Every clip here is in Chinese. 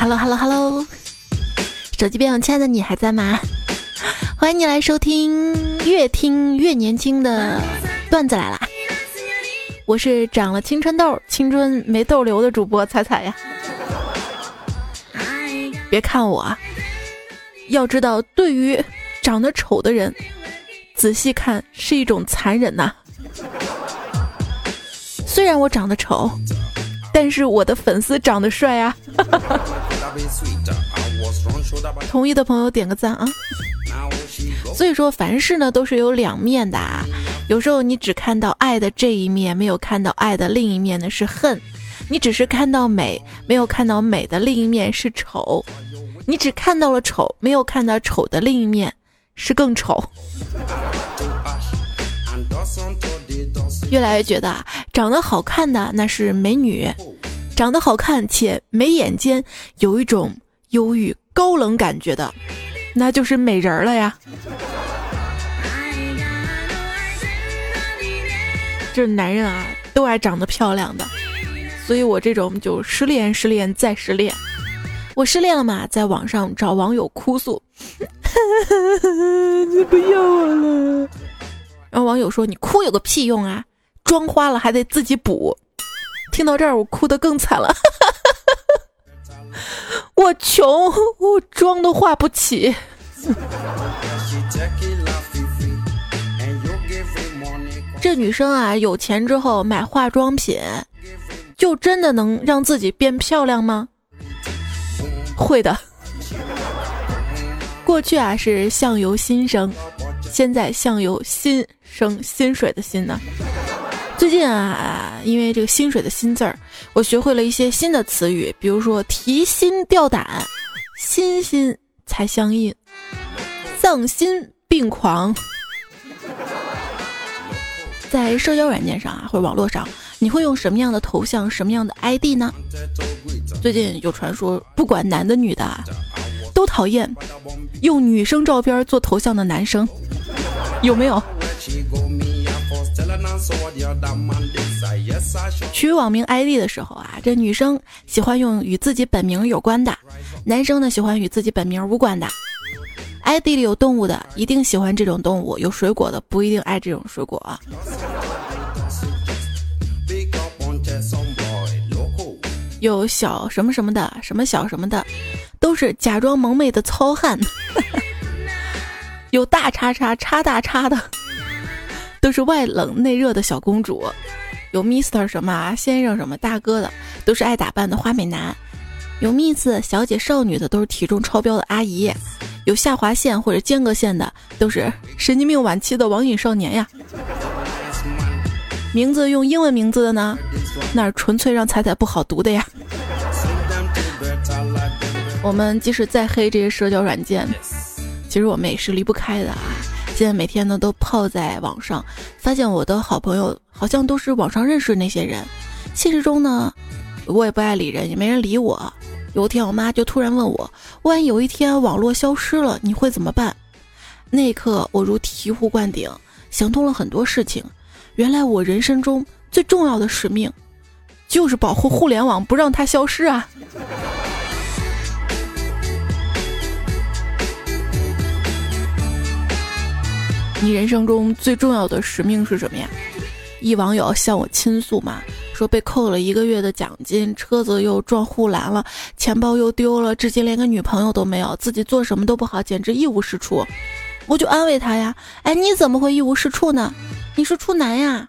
Hello Hello Hello，手机边，亲爱的你还在吗？欢迎你来收听越听越年轻的段子来啦！我是长了青春痘、青春没痘瘤的主播彩彩呀。别看我，要知道，对于长得丑的人，仔细看是一种残忍呐。虽然我长得丑，但是我的粉丝长得帅啊！同意的朋友点个赞啊！所以说，凡事呢都是有两面的啊。有时候你只看到爱的这一面，没有看到爱的另一面呢是恨；你只是看到美，没有看到美的另一面是丑；你只看到了丑，没有看到丑的另一面是更丑。越来越觉得啊，长得好看的那是美女，长得好看且眉眼间有一种忧郁高冷感觉的，那就是美人了呀。这男人啊，都爱长得漂亮的，所以我这种就失恋、失恋再失恋。我失恋了嘛，在网上找网友哭诉，你 不要我了。然后网友说：“你哭有个屁用啊！妆花了还得自己补。”听到这儿，我哭得更惨了。我穷，我妆都化不起。这女生啊，有钱之后买化妆品，就真的能让自己变漂亮吗？会的。过去啊是相由心生，现在相由心生薪水的心呢。最近啊，因为这个薪水的薪字儿，我学会了一些新的词语，比如说提心吊胆、心心才相印、丧心病狂。在社交软件上啊，或者网络上，你会用什么样的头像、什么样的 ID 呢？最近有传说，不管男的女的，都讨厌用女生照片做头像的男生，有没有？取网名 ID 的时候啊，这女生喜欢用与自己本名有关的，男生呢喜欢与自己本名无关的。ID 里有动物的，一定喜欢这种动物；有水果的，不一定爱这种水果啊。有小什么什么的，什么小什么的，都是假装萌妹的糙汉。有大叉叉叉大叉的，都是外冷内热的小公主。有 Mister 什么啊，先生什么大哥的，都是爱打扮的花美男。有 Miss 小姐少女的，都是体重超标的阿姨。有下划线或者间隔线的，都是神经病晚期的网瘾少年呀。名字用英文名字的呢，那是纯粹让彩彩不好读的呀。我们即使再黑这些社交软件，其实我们也是离不开的啊。现在每天呢都泡在网上，发现我的好朋友好像都是网上认识那些人，现实中呢，我也不爱理人，也没人理我。有一天，我妈就突然问我：“万一有一天网络消失了，你会怎么办？”那一刻，我如醍醐灌顶，想通了很多事情。原来我人生中最重要的使命，就是保护互联网，不让它消失啊！你人生中最重要的使命是什么呀？一网友向我倾诉嘛。说被扣了一个月的奖金，车子又撞护栏了，钱包又丢了，至今连个女朋友都没有，自己做什么都不好，简直一无是处。我就安慰他呀，哎，你怎么会一无是处呢？你是处男呀。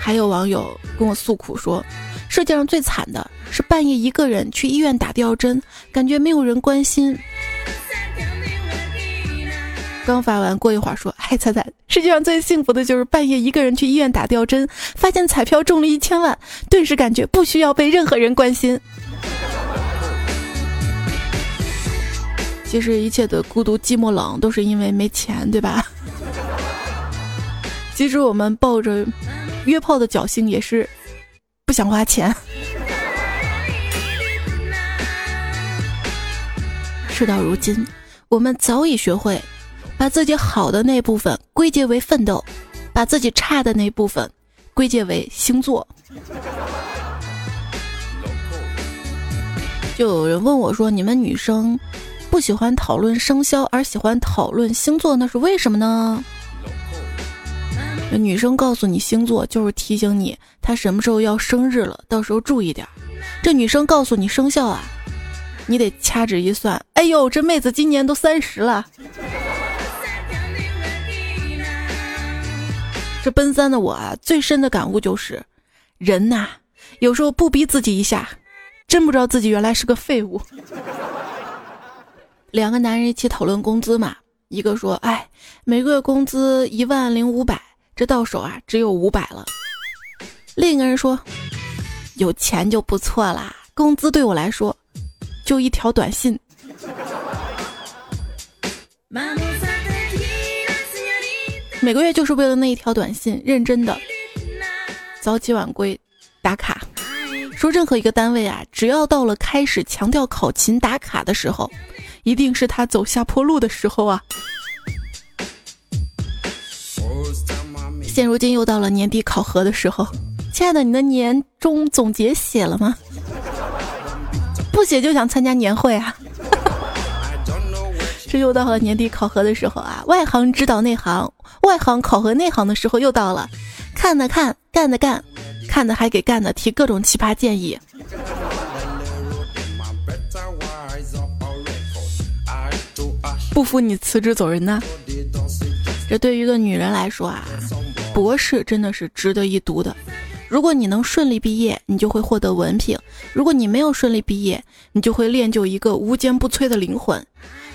还有网友跟我诉苦说，世界上最惨的是半夜一个人去医院打吊针，感觉没有人关心。刚发完，过一会儿说：“嗨，彩彩，世界上最幸福的就是半夜一个人去医院打吊针，发现彩票中了一千万，顿时感觉不需要被任何人关心。其实一切的孤独、寂寞、冷，都是因为没钱，对吧？其实我们抱着约炮的侥幸，也是想花钱。事到如今，我们早已学会。”把自己好的那部分归结为奋斗，把自己差的那部分归结为星座。就有人问我说：“你们女生不喜欢讨论生肖，而喜欢讨论星座，那是为什么呢？”女生告诉你星座，就是提醒你她什么时候要生日了，到时候注意点。这女生告诉你生肖啊，你得掐指一算，哎呦，这妹子今年都三十了。这奔三的我啊，最深的感悟就是，人呐，有时候不逼自己一下，真不知道自己原来是个废物。两个男人一起讨论工资嘛，一个说，哎，每个月工资一万零五百。这到手啊，只有五百了。另一个人说：“有钱就不错啦，工资对我来说就一条短信。”每个月就是为了那一条短信，认真的早起晚归打卡。说任何一个单位啊，只要到了开始强调考勤打卡的时候，一定是他走下坡路的时候啊。现如今又到了年底考核的时候，亲爱的，你的年终总结写了吗？不写就想参加年会啊！这又到了年底考核的时候啊，外行指导内行，外行考核内行的时候又到了，看的看，干的干，看的还给干的提各种奇葩建议。不服你辞职走人呐！这对于一个女人来说啊。博士真的是值得一读的。如果你能顺利毕业，你就会获得文凭；如果你没有顺利毕业，你就会练就一个无坚不摧的灵魂。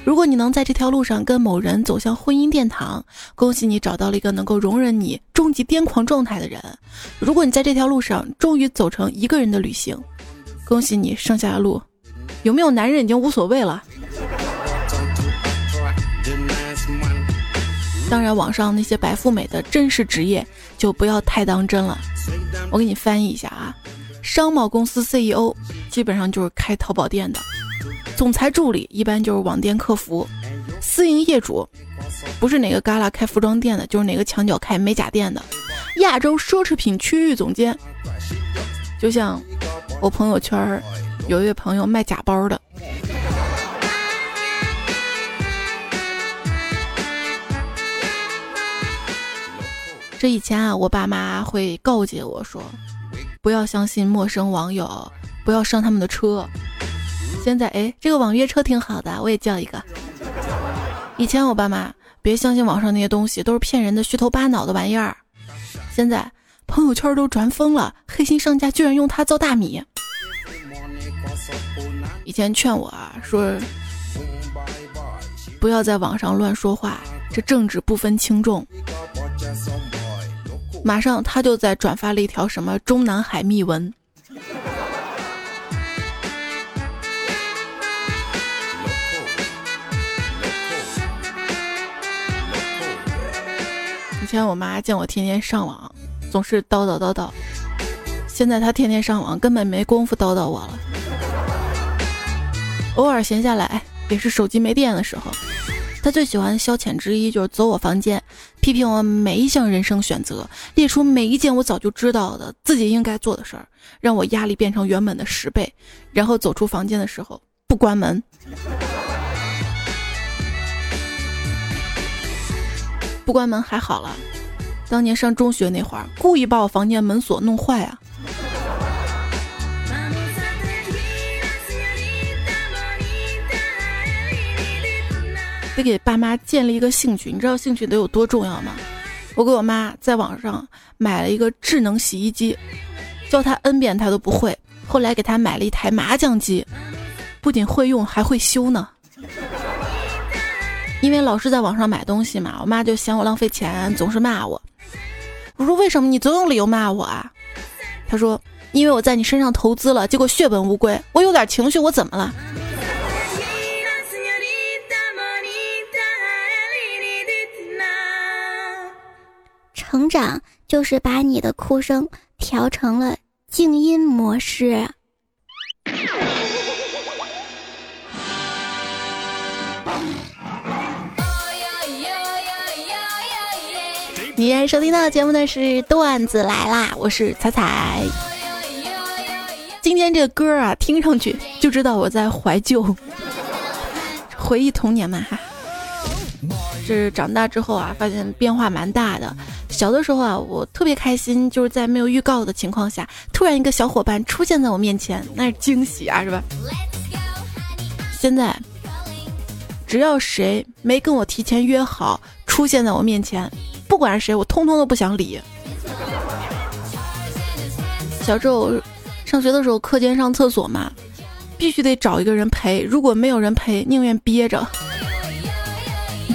如果你能在这条路上跟某人走向婚姻殿堂，恭喜你找到了一个能够容忍你终极癫狂状态的人。如果你在这条路上终于走成一个人的旅行，恭喜你剩下的路有没有男人已经无所谓了。当然，网上那些白富美的真实职业就不要太当真了。我给你翻译一下啊，商贸公司 CEO 基本上就是开淘宝店的，总裁助理一般就是网店客服，私营业主不是哪个旮旯开服装店的，就是哪个墙角开美甲店的，亚洲奢侈品区域总监。就像我朋友圈有一位朋友卖假包的。这以前啊，我爸妈会告诫我说，不要相信陌生网友，不要上他们的车。现在哎，这个网约车挺好的，我也叫一个。以前我爸妈别相信网上那些东西，都是骗人的、虚头巴脑的玩意儿。现在朋友圈都传疯了，黑心商家居然用它造大米。以前劝我啊，说不要在网上乱说话，这政治不分轻重。马上他就在转发了一条什么中南海秘闻。以前我妈见我天天上网，总是叨叨叨叨，现在她天天上网，根本没工夫叨叨我了。偶尔闲下来，也是手机没电的时候。他最喜欢消遣之一就是走我房间，批评我每一项人生选择，列出每一件我早就知道的自己应该做的事儿，让我压力变成原本的十倍。然后走出房间的时候不关门，不关门还好了，当年上中学那会儿，故意把我房间门锁弄坏啊。得给爸妈建立一个兴趣，你知道兴趣得有多重要吗？我给我妈在网上买了一个智能洗衣机，教她 N 遍她都不会。后来给她买了一台麻将机，不仅会用还会修呢。因为老是在网上买东西嘛，我妈就嫌我浪费钱，总是骂我。我说为什么你总有理由骂我啊？她说因为我在你身上投资了，结果血本无归。我有点情绪，我怎么了？成长就是把你的哭声调成了静音模式。你现在收听到的节目呢是段子来啦，我是彩彩。今天这个歌啊，听上去就知道我在怀旧，回忆童年嘛哈。是长大之后啊，发现变化蛮大的。小的时候啊，我特别开心，就是在没有预告的情况下，突然一个小伙伴出现在我面前，那是惊喜啊，是吧？现在，只要谁没跟我提前约好出现在我面前，不管是谁，我通通都不想理。小时候上学的时候，课间上厕所嘛，必须得找一个人陪，如果没有人陪，宁愿憋着。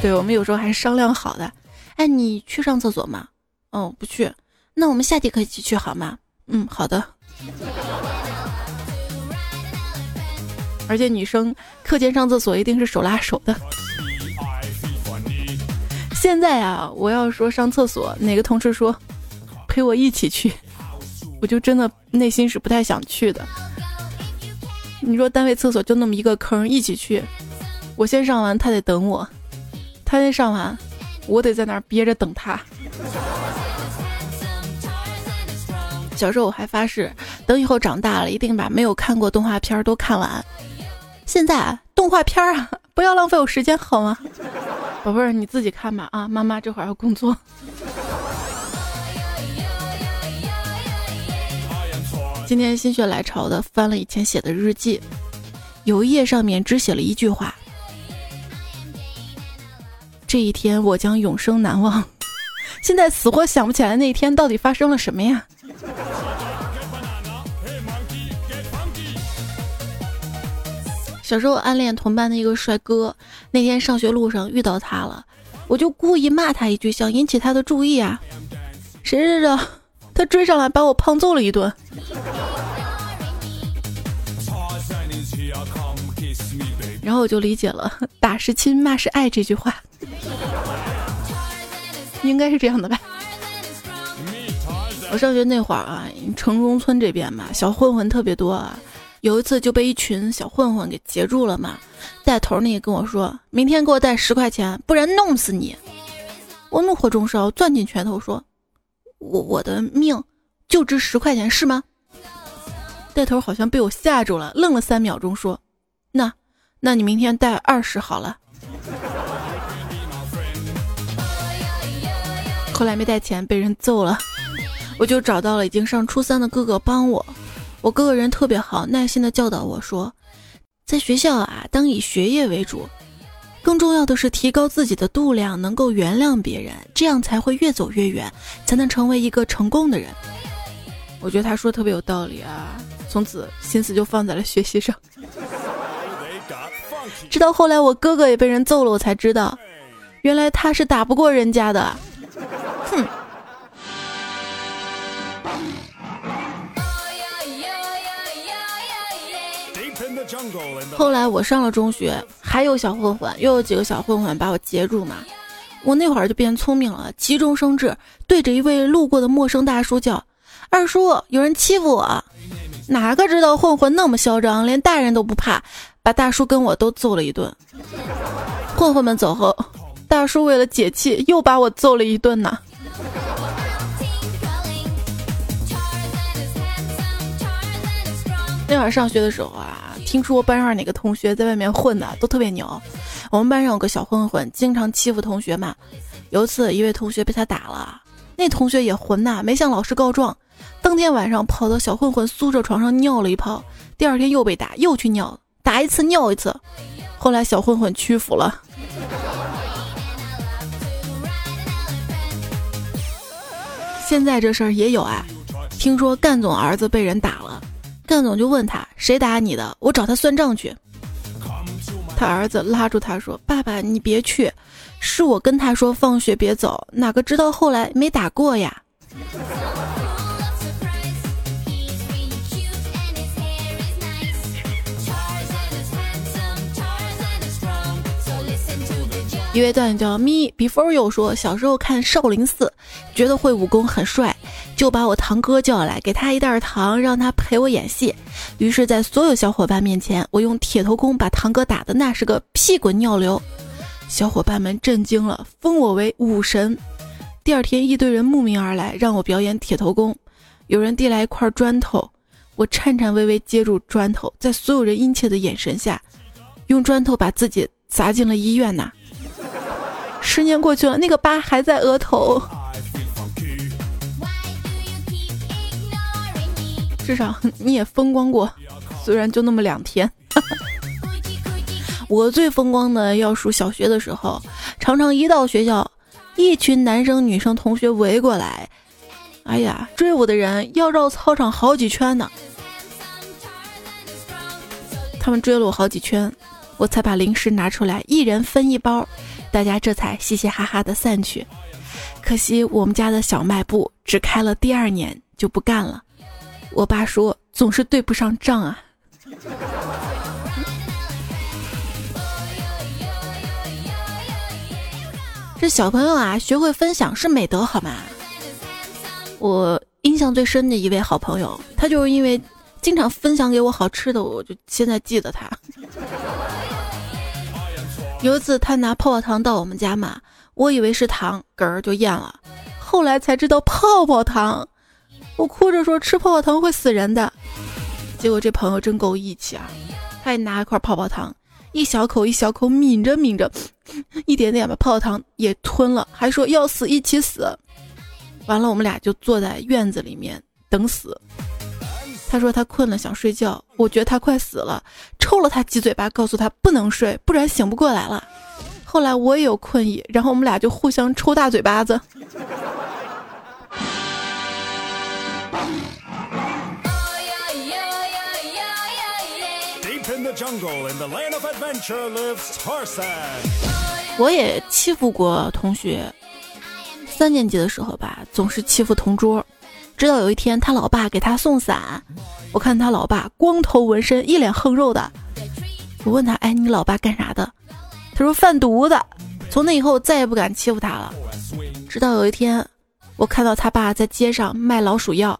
对我们有时候还商量好的，哎，你去上厕所吗？哦，不去，那我们下节课一起去好吗？嗯，好的。而且女生课间上厕所一定是手拉手的。现在啊，我要说上厕所，哪个同事说陪我一起去，我就真的内心是不太想去的。你说单位厕所就那么一个坑，一起去，我先上完，他得等我。他先上完，我得在那儿憋着等他。小时候我还发誓，等以后长大了，一定把没有看过动画片都看完。现在动画片啊，不要浪费我时间好吗？宝贝儿，你自己看吧啊，妈妈这会儿要工作。今天心血来潮的翻了以前写的日记，有一页上面只写了一句话。这一天我将永生难忘。现在死活想不起来那一天到底发生了什么呀？小时候暗恋同班的一个帅哥，那天上学路上遇到他了，我就故意骂他一句，想引起他的注意啊。谁知道他追上来把我胖揍了一顿。然后我就理解了“ 打是亲，骂是爱”这句话，应该是这样的吧。我上学那会儿啊，城中村这边嘛，小混混特别多啊。有一次就被一群小混混给截住了嘛，带头那个跟我说：“明天给我带十块钱，不然弄死你。”我怒火中烧，攥紧拳头说：“我我的命就值十块钱是吗？”带头好像被我吓住了，愣了三秒钟说：“那。”那你明天带二十好了。后来没带钱，被人揍了，我就找到了已经上初三的哥哥帮我。我哥哥人特别好，耐心的教导我说，在学校啊，当以学业为主，更重要的是提高自己的度量，能够原谅别人，这样才会越走越远，才能成为一个成功的人。我觉得他说特别有道理啊，从此心思就放在了学习上。直到后来我哥哥也被人揍了，我才知道，原来他是打不过人家的。哼。后来我上了中学，还有小混混，又有几个小混混把我截住嘛。我那会儿就变聪明了，急中生智，对着一位路过的陌生大叔叫：“二叔，有人欺负我。”哪个知道混混那么嚣张，连大人都不怕。把大叔跟我都揍了一顿，混混们走后，大叔为了解气又把我揍了一顿呢。那会上学的时候啊，听说班上哪个同学在外面混的都特别牛。我们班上有个小混混，经常欺负同学嘛。有一次，一位同学被他打了，那同学也混呐，没向老师告状，当天晚上跑到小混混宿舍床上尿了一泡，第二天又被打，又去尿。打一次尿一次，后来小混混屈服了。现在这事儿也有啊，听说干总儿子被人打了，干总就问他谁打你的，我找他算账去。他儿子拉住他说：“爸爸，你别去，是我跟他说放学别走，哪个知道后来没打过呀。”一位段友叫咪 before you 说，小时候看少林寺，觉得会武功很帅，就把我堂哥叫来，给他一袋糖，让他陪我演戏。于是，在所有小伙伴面前，我用铁头功把堂哥打的那是个屁滚尿流，小伙伴们震惊了，封我为武神。第二天一堆人慕名而来，让我表演铁头功。有人递来一块砖头，我颤颤巍巍接住砖头，在所有人殷切的眼神下，用砖头把自己砸进了医院呐。十年过去了，那个疤还在额头。至少你也风光过，虽然就那么两天。我最风光的要数小学的时候，常常一到学校，一群男生女生同学围过来，哎呀，追我的人要绕操场好几圈呢。他们追了我好几圈，我才把零食拿出来，一人分一包，大家这才嘻嘻哈哈的散去。可惜我们家的小卖部只开了第二年就不干了。我爸说总是对不上账啊。这小朋友啊，学会分享是美德，好吗？我印象最深的一位好朋友，他就是因为经常分享给我好吃的，我就现在记得他。有一次他拿泡泡糖到我们家嘛，我以为是糖，嗝儿就咽了，后来才知道泡泡糖。我哭着说吃泡泡糖会死人的，结果这朋友真够义气啊！他也拿一块泡泡糖，一小口一小口抿着抿着，一点点把泡泡糖也吞了，还说要死一起死。完了，我们俩就坐在院子里面等死。他说他困了想睡觉，我觉得他快死了，抽了他几嘴巴，告诉他不能睡，不然醒不过来了。后来我也有困意，然后我们俩就互相抽大嘴巴子。我也欺负过同学，三年级的时候吧，总是欺负同桌。直到有一天，他老爸给他送伞，我看他老爸光头纹身，一脸横肉的。我问他：“哎，你老爸干啥的？”他说：“贩毒的。”从那以后，再也不敢欺负他了。直到有一天，我看到他爸在街上卖老鼠药。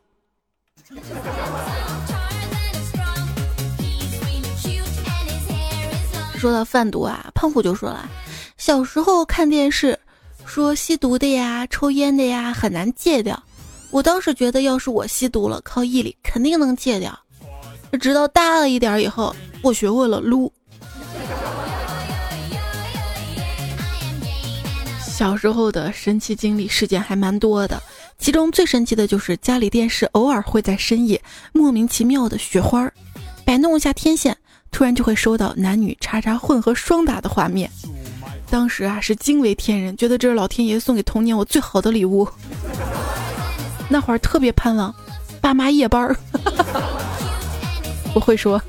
说到贩毒啊，胖虎就说了，小时候看电视说吸毒的呀、抽烟的呀很难戒掉。我当时觉得，要是我吸毒了，靠毅力肯定能戒掉。直到大了一点以后，我学会了撸。小时候的神奇经历事件还蛮多的，其中最神奇的就是家里电视偶尔会在深夜莫名其妙的雪花，摆弄一下天线。突然就会收到男女叉叉混合双打的画面，当时啊是惊为天人，觉得这是老天爷送给童年我最好的礼物。那会儿特别盼望爸妈夜班儿，我会说。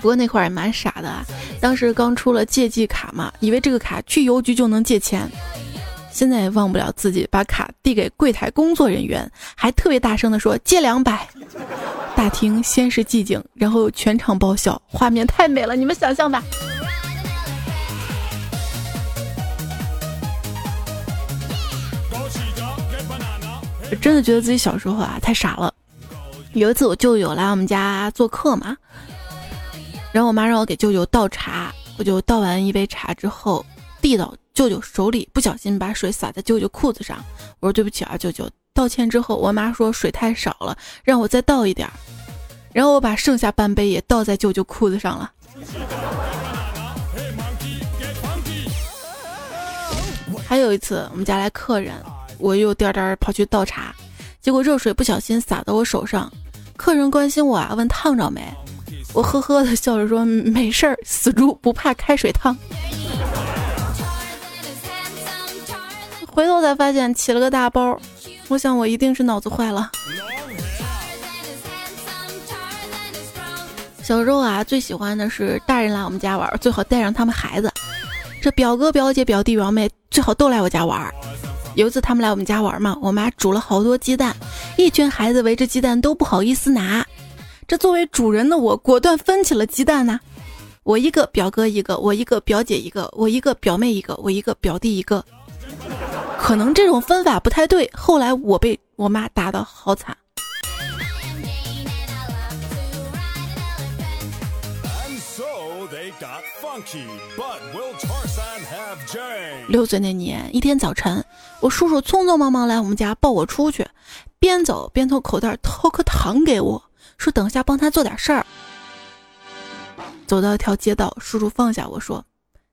不过那会儿也蛮傻的啊，当时刚出了借记卡嘛，以为这个卡去邮局就能借钱。现在也忘不了自己把卡递给柜台工作人员，还特别大声的说借两百。大厅先是寂静，然后全场爆笑，画面太美了，你们想象吧。我真的觉得自己小时候啊太傻了。有一次我舅舅来我们家做客嘛，然后我妈让我给舅舅倒茶，我就倒完一杯茶之后递到舅舅手里，不小心把水洒在舅舅裤子上。我说对不起啊，舅舅。道歉之后，我妈说水太少了，让我再倒一点儿。然后我把剩下半杯也倒在舅舅裤子上了。还有一次，我们家来客人，我又颠颠跑去倒茶，结果热水不小心洒到我手上。客人关心我啊，问烫着没？我呵呵的笑着说没事儿，死猪不怕开水烫。回头才发现起了个大包。我想我一定是脑子坏了。小时候啊，最喜欢的是大人来我们家玩，最好带上他们孩子。这表哥、表姐、表弟、表妹最好都来我家玩。有一次他们来我们家玩嘛，我妈煮了好多鸡蛋，一群孩子围着鸡蛋都不好意思拿。这作为主人的我，果断分起了鸡蛋呢。我一个，表哥一个，我一个，表姐一个，我一个，表妹一个，我一个，表弟一个。可能这种分法不太对，后来我被我妈打的好惨。六岁那年，一天早晨，我叔叔匆匆忙忙来我们家抱我出去，边走边从口袋掏颗糖给我，说等下帮他做点事儿。走到一条街道，叔叔放下我说：“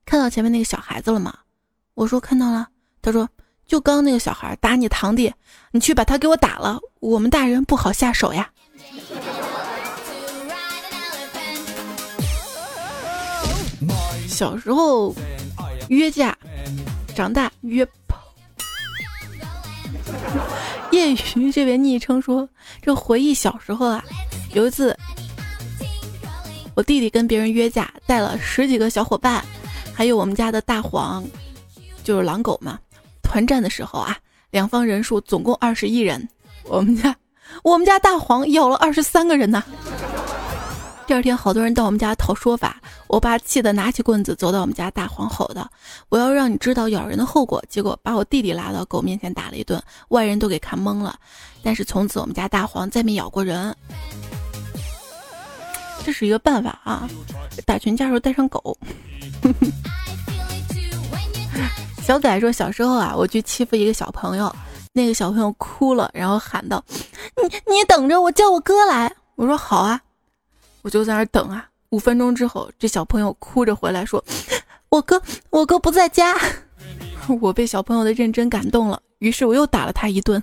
看到前面那个小孩子了吗？”我说：“看到了。”他说：“就刚那个小孩打你堂弟，你去把他给我打了，我们大人不好下手呀。”小时候约架，长大约炮。业余这位昵称说：“这回忆小时候啊，有一次。”我弟弟跟别人约架，带了十几个小伙伴，还有我们家的大黄，就是狼狗嘛。团战的时候啊，两方人数总共二十一人，我们家我们家大黄咬了二十三个人呢。第二天，好多人到我们家讨说法，我爸气得拿起棍子走到我们家大黄吼道：“我要让你知道咬人的后果。”结果把我弟弟拉到狗面前打了一顿，外人都给看懵了。但是从此我们家大黄再没咬过人。这是一个办法啊！打群架时候带上狗。小仔说：“小时候啊，我去欺负一个小朋友，那个小朋友哭了，然后喊道：‘你你等着，我叫我哥来。’我说好啊，我就在那等啊。五分钟之后，这小朋友哭着回来说：‘ 我哥我哥不在家。’我被小朋友的认真感动了，于是我又打了他一顿。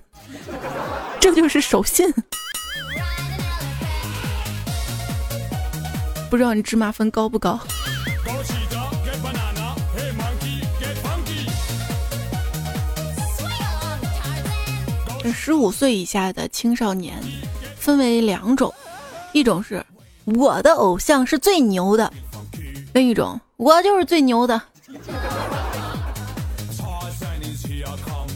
这就是守信。”不知道你芝麻分高不高？十五岁以下的青少年分为两种，一种是我的偶像是最牛的，另一种我就是最牛的。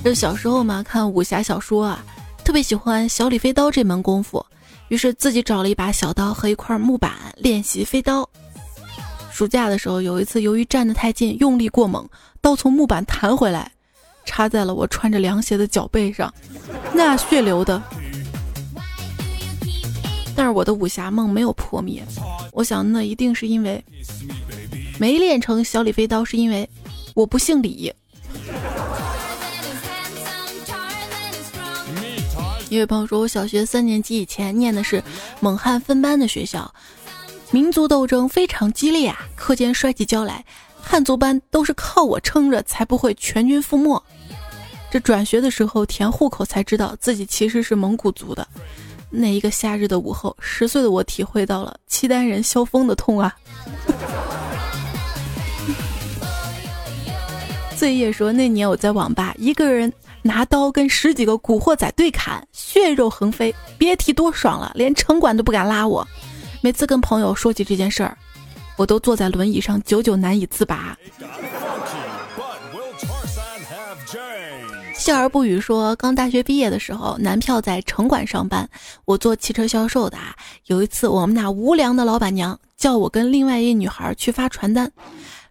这小时候嘛，看武侠小说啊，特别喜欢小李飞刀这门功夫。于是自己找了一把小刀和一块木板练习飞刀。暑假的时候，有一次由于站得太近，用力过猛，刀从木板弹回来，插在了我穿着凉鞋的脚背上，那血流的。但是我的武侠梦没有破灭，我想那一定是因为没练成小李飞刀，是因为我不姓李。一位朋友说：“我小学三年级以前念的是蒙汉分班的学校，民族斗争非常激烈啊，课间摔起跤来，汉族班都是靠我撑着，才不会全军覆没。这转学的时候填户口才知道自己其实是蒙古族的。那一个夏日的午后，十岁的我体会到了契丹人萧峰的痛啊。”醉夜说：“那年我在网吧一个人。”拿刀跟十几个古惑仔对砍，血肉横飞，别提多爽了，连城管都不敢拉我。每次跟朋友说起这件事儿，我都坐在轮椅上，久久难以自拔。笑而不语说，刚大学毕业的时候，男票在城管上班，我做汽车销售的啊。有一次，我们那无良的老板娘叫我跟另外一女孩去发传单。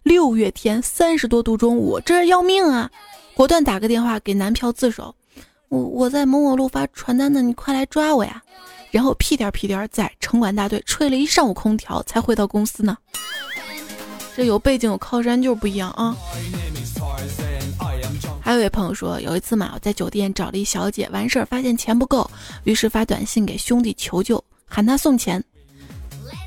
六月天，三十多度中午，这要命啊！果断打个电话给男票自首，我我在某某路发传单呢，你快来抓我呀！然后屁颠屁颠在城管大队吹了一上午空调才回到公司呢。这有背景有靠山就是不一样啊！还有一位朋友说，有一次嘛，我在酒店找了一小姐，完事儿发现钱不够，于是发短信给兄弟求救，喊他送钱。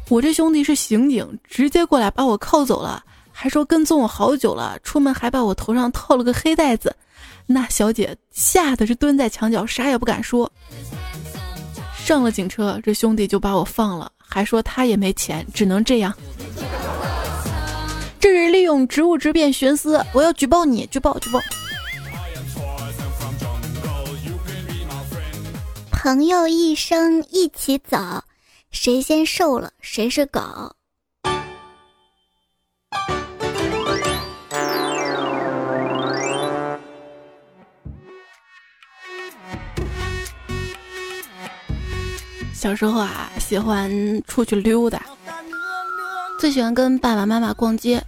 我这兄弟是刑警，直接过来把我铐走了。还说跟踪我好久了，出门还把我头上套了个黑袋子，那小姐吓得是蹲在墙角，啥也不敢说。上了警车，这兄弟就把我放了，还说他也没钱，只能这样。这是利用职务之便徇私，我要举报你，举报举报。朋友一生一起走，谁先瘦了谁是狗。小时候啊，喜欢出去溜达，最喜欢跟爸爸妈妈逛街，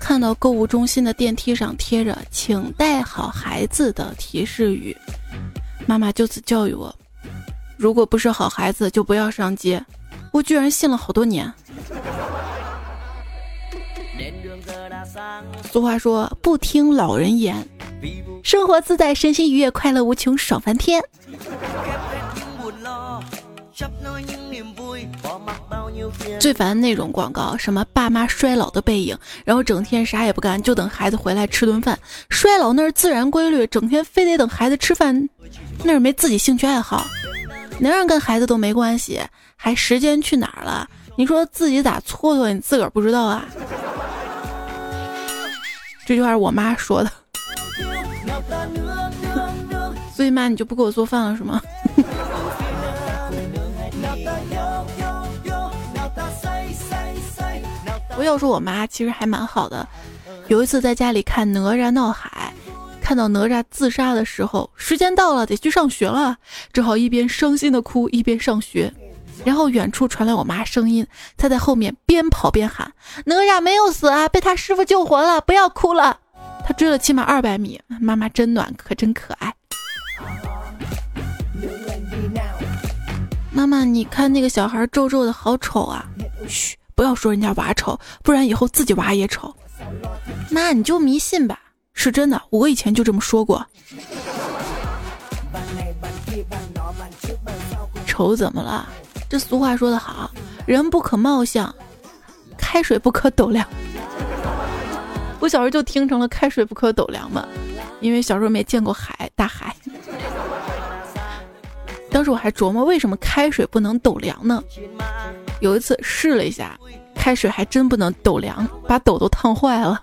看到购物中心的电梯上贴着“请带好孩子”的提示语，妈妈就此教育我：如果不是好孩子，就不要上街。我居然信了好多年。俗话说不听老人言，生活自在，身心愉悦，快乐无穷，爽翻天。最烦那种广告，什么爸妈衰老的背影，然后整天啥也不干，就等孩子回来吃顿饭。衰老那是自然规律，整天非得等孩子吃饭，那是没自己兴趣爱好。能让跟孩子都没关系，还时间去哪儿了？你说自己咋蹉跎？你自个儿不知道啊？这句话是我妈说的，所以妈你就不给我做饭了是吗？我要说我妈其实还蛮好的。有一次在家里看《哪吒闹海》，看到哪吒自杀的时候，时间到了得去上学了，只好一边伤心的哭一边上学。然后远处传来我妈声音，她在后面边跑边喊：“哪吒没有死啊，被他师傅救活了，不要哭了。”他追了起码二百米，妈妈真暖，可真可爱。妈妈，你看那个小孩皱皱的好丑啊！嘘。不要说人家娃丑，不然以后自己娃也丑。妈，你就迷信吧，是真的。我以前就这么说过。丑怎么了？这俗话说得好，人不可貌相，开水不可斗量。我小时候就听成了开水不可斗量嘛，因为小时候没见过海，大海。当时我还琢磨，为什么开水不能斗量呢？有一次试了一下，开水还真不能斗凉，把斗都烫坏了。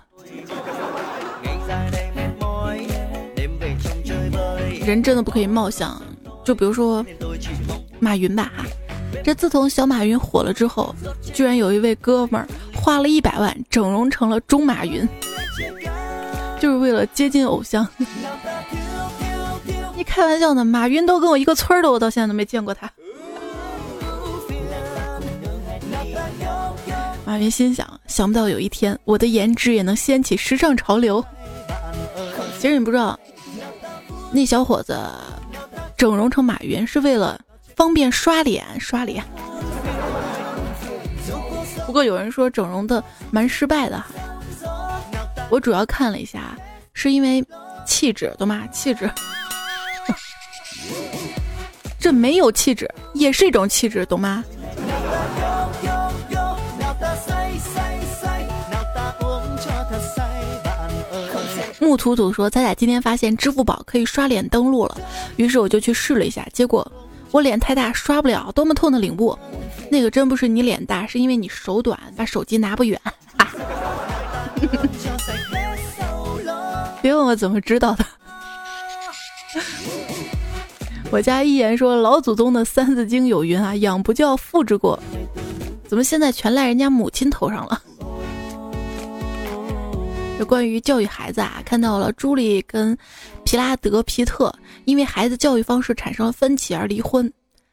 人真的不可以貌相，就比如说马云吧，这自从小马云火了之后，居然有一位哥们儿花了一百万整容成了中马云，就是为了接近偶像。你开玩笑呢？马云都跟我一个村的，我到现在都没见过他。马云心想：想不到有一天，我的颜值也能掀起时尚潮流。其实你不知道，那小伙子整容成马云是为了方便刷脸，刷脸。不过有人说整容的蛮失败的，我主要看了一下，是因为气质，懂吗？气质，这没有气质也是一种气质，懂吗？木土土说：“咱俩今天发现支付宝可以刷脸登录了，于是我就去试了一下，结果我脸太大刷不了，多么痛的领悟！那个真不是你脸大，是因为你手短，把手机拿不远。别问我怎么知道的。我家一言说老祖宗的《三字经》有云啊，养不教，父之过。怎么现在全赖人家母亲头上了？”这关于教育孩子啊，看到了朱莉跟皮拉德皮特因为孩子教育方式产生了分歧而离婚，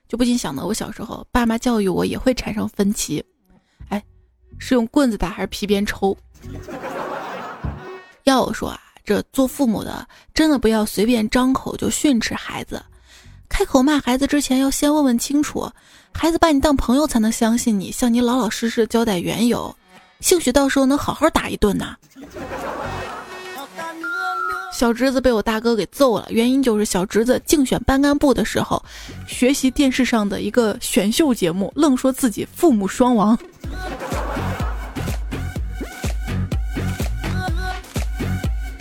就不禁想到我小时候爸妈教育我也会产生分歧，哎，是用棍子打还是皮鞭抽？要我说啊，这做父母的真的不要随便张口就训斥孩子，开口骂孩子之前要先问问清楚，孩子把你当朋友才能相信你，向你老老实实交代缘由。兴许到时候能好好打一顿呢。小侄子被我大哥给揍了，原因就是小侄子竞选班干部的时候，学习电视上的一个选秀节目，愣说自己父母双亡。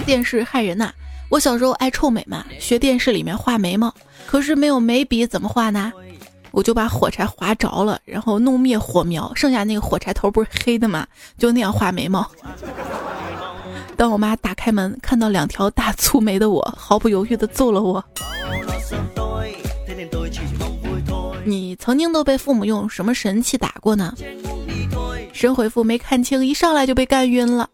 电视害人呐！我小时候爱臭美嘛，学电视里面画眉毛，可是没有眉笔怎么画呢？我就把火柴划着了，然后弄灭火苗，剩下那个火柴头不是黑的吗？就那样画眉毛。当我妈打开门看到两条大粗眉的我，毫不犹豫地揍了我。你曾经都被父母用什么神器打过呢？神回复没看清，一上来就被干晕了。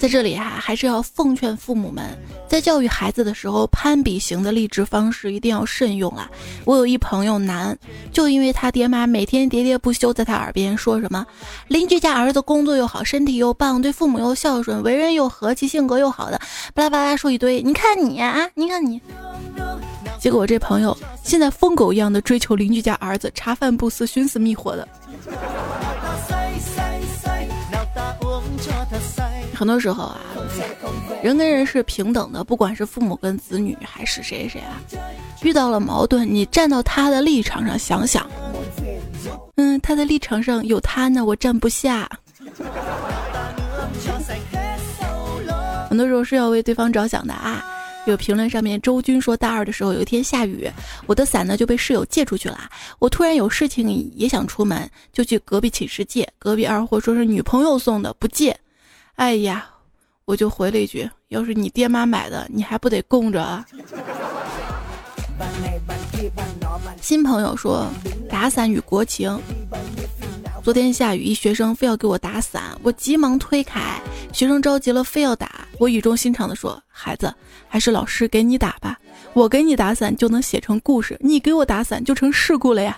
在这里哈，还是要奉劝父母们，在教育孩子的时候，攀比型的励志方式一定要慎用啊！我有一朋友男，就因为他爹妈每天喋喋不休在他耳边说什么邻居家儿子工作又好，身体又棒，对父母又孝顺，为人又和气，性格又好的，巴拉巴拉说一堆。你看你啊，你看你。结果我这朋友现在疯狗一样的追求邻居家儿子，茶饭不思，寻死觅活的。很多时候啊，人跟人是平等的，不管是父母跟子女还是谁谁啊，遇到了矛盾，你站到他的立场上想想，嗯，他的立场上有他呢，我站不下。很多时候是要为对方着想的啊。有评论上面，周军说大二的时候有一天下雨，我的伞呢就被室友借出去了。我突然有事情也想出门，就去隔壁寝室借。隔壁二货说是女朋友送的，不借。哎呀，我就回了一句：要是你爹妈买的，你还不得供着啊？新朋友说打伞与国情。昨天下雨，一学生非要给我打伞，我急忙推开。学生着急了，非要打，我语重心长地说：“孩子，还是老师给你打吧。我给你打伞就能写成故事，你给我打伞就成事故了呀。”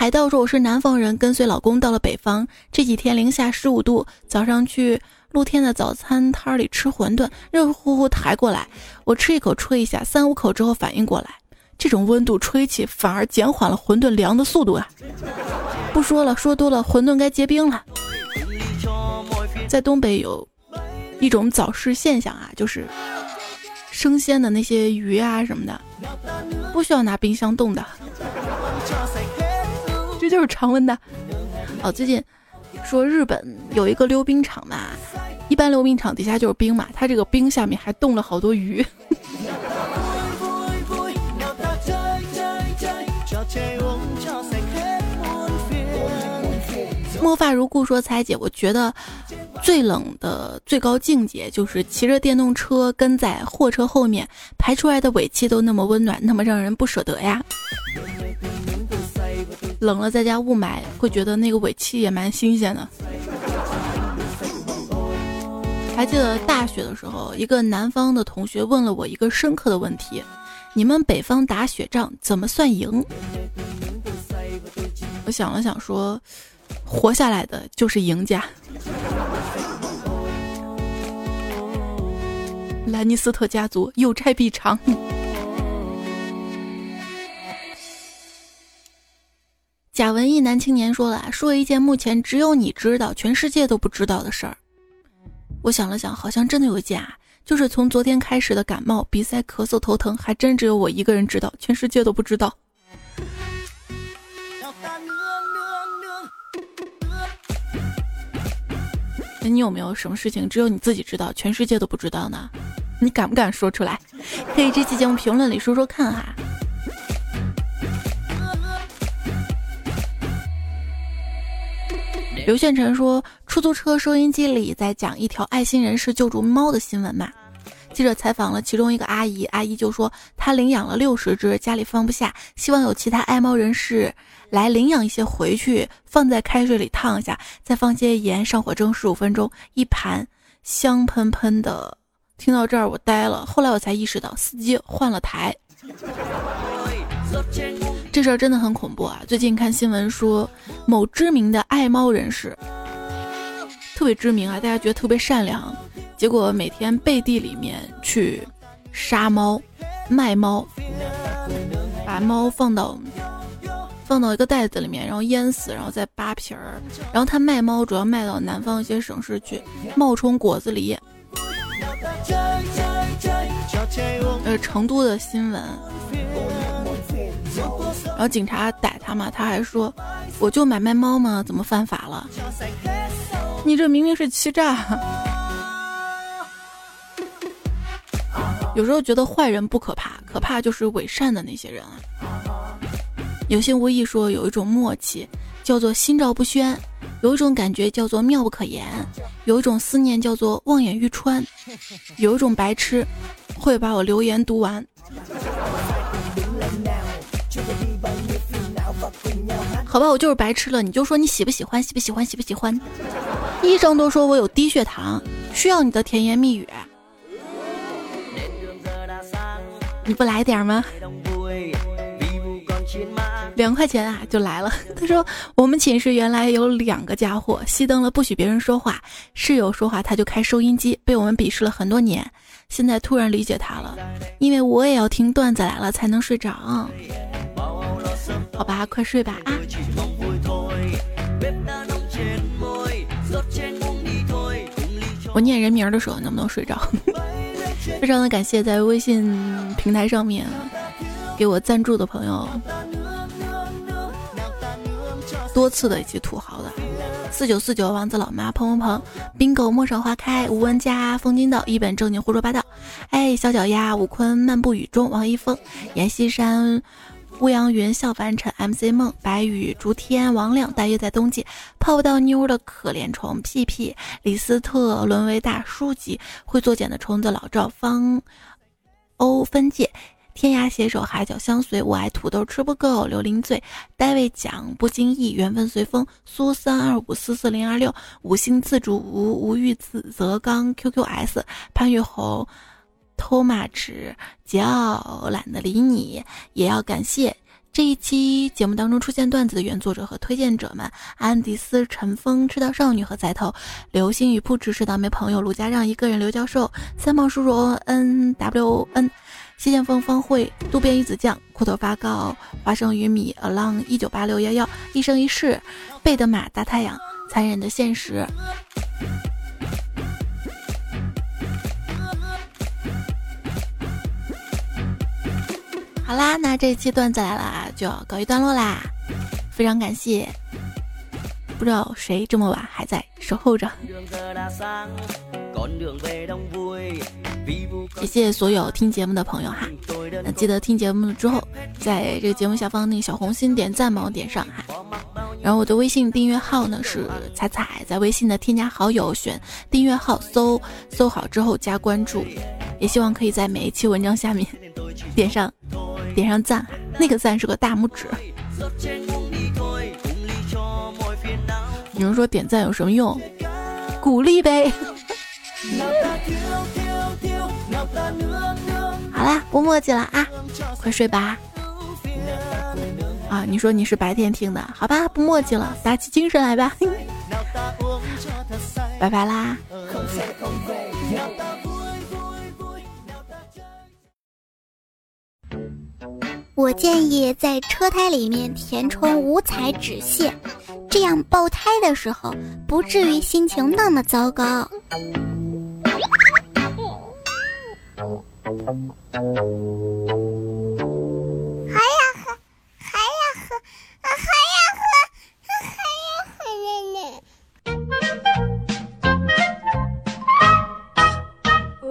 海盗说：“我是南方人，跟随老公到了北方。这几天零下十五度，早上去露天的早餐摊儿里吃馄饨，热乎乎抬过来，我吃一口吹一下，三五口之后反应过来。”这种温度吹起，反而减缓了馄饨凉的速度啊！不说了，说多了，馄饨该结冰了。在东北有一种早市现象啊，就是生鲜的那些鱼啊什么的，不需要拿冰箱冻的，就是常温的。哦，最近说日本有一个溜冰场嘛，一般溜冰场底下就是冰嘛，它这个冰下面还冻了好多鱼。墨发如故说：“彩姐，我觉得最冷的最高境界就是骑着电动车跟在货车后面，排出来的尾气都那么温暖，那么让人不舍得呀。冷了在家雾霾，会觉得那个尾气也蛮新鲜的。还记得大学的时候，一个南方的同学问了我一个深刻的问题：你们北方打雪仗怎么算赢？我想了想说。”活下来的就是赢家。兰尼斯特家族有债必偿。假文艺男青年说了：“说一件目前只有你知道，全世界都不知道的事儿。”我想了想，好像真的有一件啊，就是从昨天开始的感冒、鼻塞、咳嗽、头疼，还真只有我一个人知道，全世界都不知道。那你有没有什么事情只有你自己知道，全世界都不知道呢？你敢不敢说出来？可以这期节目评论里说说看哈。刘炫辰说，出租车收音机里在讲一条爱心人士救助猫的新闻嘛？记者采访了其中一个阿姨，阿姨就说她领养了六十只，家里放不下，希望有其他爱猫人士。来领养一些回去，放在开水里烫一下，再放些盐，上火蒸十五分钟，一盘香喷喷的。听到这儿我呆了，后来我才意识到司机换了台。这事儿真的很恐怖啊！最近看新闻说，某知名的爱猫人士，特别知名啊，大家觉得特别善良，结果每天背地里面去杀猫、卖猫，把猫放到。放到一个袋子里面，然后淹死，然后再扒皮儿。然后他卖猫，主要卖到南方一些省市去，冒充果子狸。呃，成都的新闻。然后警察逮他嘛，他还说：“我就买卖猫嘛，怎么犯法了？你这明明是欺诈。”有时候觉得坏人不可怕，可怕就是伪善的那些人啊。有心无意说有一种默契叫做心照不宣，有一种感觉叫做妙不可言，有一种思念叫做望眼欲穿，有一种白痴会把我留言读完。好吧，我就是白痴了，你就说你喜不喜欢，喜不喜欢，喜不喜欢？医生都说我有低血糖，需要你的甜言蜜语，你不来点吗？两块钱啊，就来了。他说：“我们寝室原来有两个家伙，熄灯了不许别人说话，室友说话他就开收音机，被我们鄙视了很多年。现在突然理解他了，因为我也要听段子来了才能睡着。好吧，快睡吧啊！我念人名的时候能不能睡着？非常的感谢在微信平台上面给我赞助的朋友，多次的以及土豪的。四九四九王子老妈砰砰砰，bingo 陌上花开吴文佳风金道一本正经胡说八道，哎小脚丫吴坤漫步雨中王一峰。阎锡山。乌阳云笑凡尘，MC 梦白羽竹天王亮，大约在冬季。泡不到妞的可怜虫，屁屁。李斯特沦为大叔级，会作茧的虫子老赵方欧分界，天涯携手海角相随，我爱土豆吃不够，刘林醉戴维讲不经意，缘分随风苏三二五四四零二六五星自主无无欲子泽刚 QQS 潘玉红。偷马池桀骜懒得理你，也要感谢这一期节目当中出现段子的原作者和推荐者们：安迪斯、陈峰、赤道少女和仔头、流星雨、不只是倒霉朋友、陆家让一个人、刘教授、三毛叔叔、N W N、谢剑锋、方慧、渡边鱼子酱、裤头发糕、花生玉米、Along 一九八六幺幺、一生一世、贝德玛、大太阳、残忍的现实。好啦，那这一期段子来了啊就要告一段落啦，非常感谢，不知道谁这么晚还在守候着，谢谢所有听节目的朋友哈，那记得听节目之后，在这个节目下方那个小红心点赞帮我点上哈，然后我的微信订阅号呢是彩彩，在微信的添加好友选订阅号搜搜好之后加关注，也希望可以在每一期文章下面点上。点上赞，那个赞是个大拇指。有人说点赞有什么用？鼓励呗。好啦，不墨迹了啊，快睡吧。啊，你说你是白天听的，好吧，不墨迹了，打起精神来吧。拜拜啦。我建议在车胎里面填充五彩纸屑，这样爆胎的时候不至于心情那么糟糕。还要喝，还要喝，还要喝，还要喝奶奶。哦。